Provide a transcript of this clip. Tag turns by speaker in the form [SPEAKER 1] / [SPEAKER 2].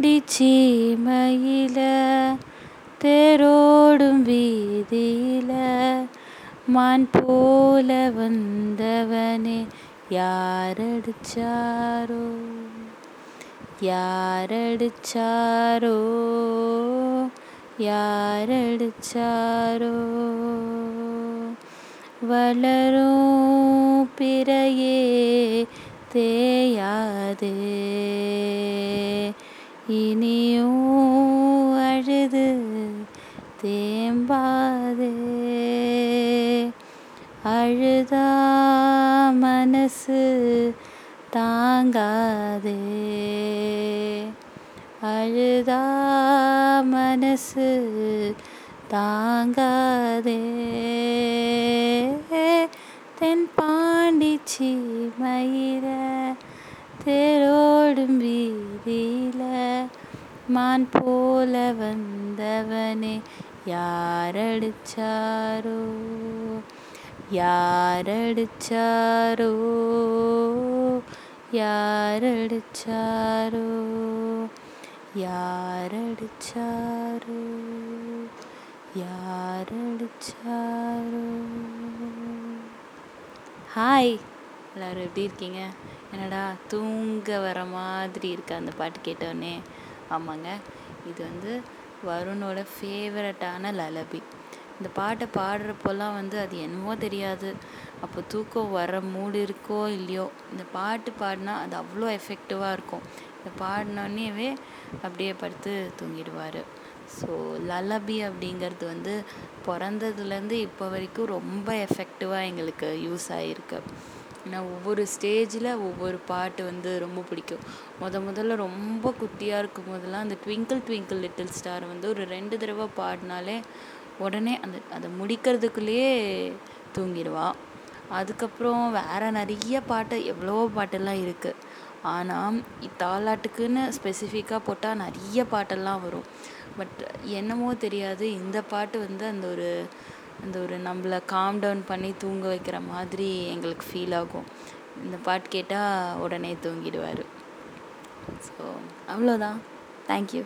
[SPEAKER 1] தாண்டி சீமையில தேரோடும் வீதியில மான் போல வந்தவனே யாரடிச்சாரோ? யாரடிச்சாரோ? யாரடிச்சாரோ? வளரும் பிறையே தே இனியும் அழுது தேம்பாதே. அழுதா மனசு தாங்காதே. அழுதா மனசு தாங்காதே. தென் பாண்டிச்சி மயிர சீமையில ஓடும் வீதியில மான் போல வந்தவனே யாரடிச்சாரோ? யாரடிச்சாரோ? யாரடிச்சாரோ? யாரடிச்சாரோ? யாரடிச்சாரோ? ஹாய் எல்லோரும் எப்படி இருக்கீங்க? என்னடா தூங்க வர மாதிரி இருக்கு அந்த பாட்டு கேட்டோடனே ஆமாங்க. இது வந்து வருணோட ஃபேவரட்டான லலபி. இந்த பாட்டை பாடுறப்போலாம் வந்து அது என்னமோ தெரியாது. அப்போ தூக்கம் வர மூடு இருக்கோ இல்லையோ இந்த பாட்டு பாடினா அது அவ்வளோ எஃபெக்டிவாக இருக்கும். இந்த பாடினோடனேவே அப்படியே படுத்து தூங்கிடுவார். ஸோ லலபி அப்படிங்கிறது வந்து பிறந்ததுலேருந்து இப்போ வரைக்கும் ரொம்ப எஃபெக்டிவாக எங்களுக்கு யூஸ் ஆகிருக்கு ஏன்னா ஒவ்வொரு ஸ்டேஜில் ஒவ்வொரு பாட்டு வந்து ரொம்ப பிடிக்கும். முத முதல்ல ரொம்ப குட்டியாக இருக்கும் போதெல்லாம் அந்த ட்விங்கிள் ட்விங்கிள் லிட்டில் ஸ்டார் வந்து ஒரு ரெண்டு தடவை பாடினாலே உடனே அந்த அதை முடிக்கிறதுக்குள்ளேயே தூங்கிடுவா. அதுக்கப்புறம் வேறு நிறைய பாட்டு எவ்வளவோ பாட்டெல்லாம் இருக்குது ஆனால் தாலாட்டுக்குன்னு ஸ்பெசிஃபிக்காக போட்டால் நிறைய பாட்டெல்லாம் வரும். பட் என்னமோ தெரியாது இந்த பாட்டு வந்து அந்த ஒரு அந்த ஒரு நம்மளை காம் டவுன் பண்ணி தூங்க வைக்கிற மாதிரி எங்களுக்கு ஃபீல் ஆகும். இந்த பாட்டு கேட்டால் உடனே தூங்கிடுவார். ஸோ அவ்வளோதான் தேங்க்யூ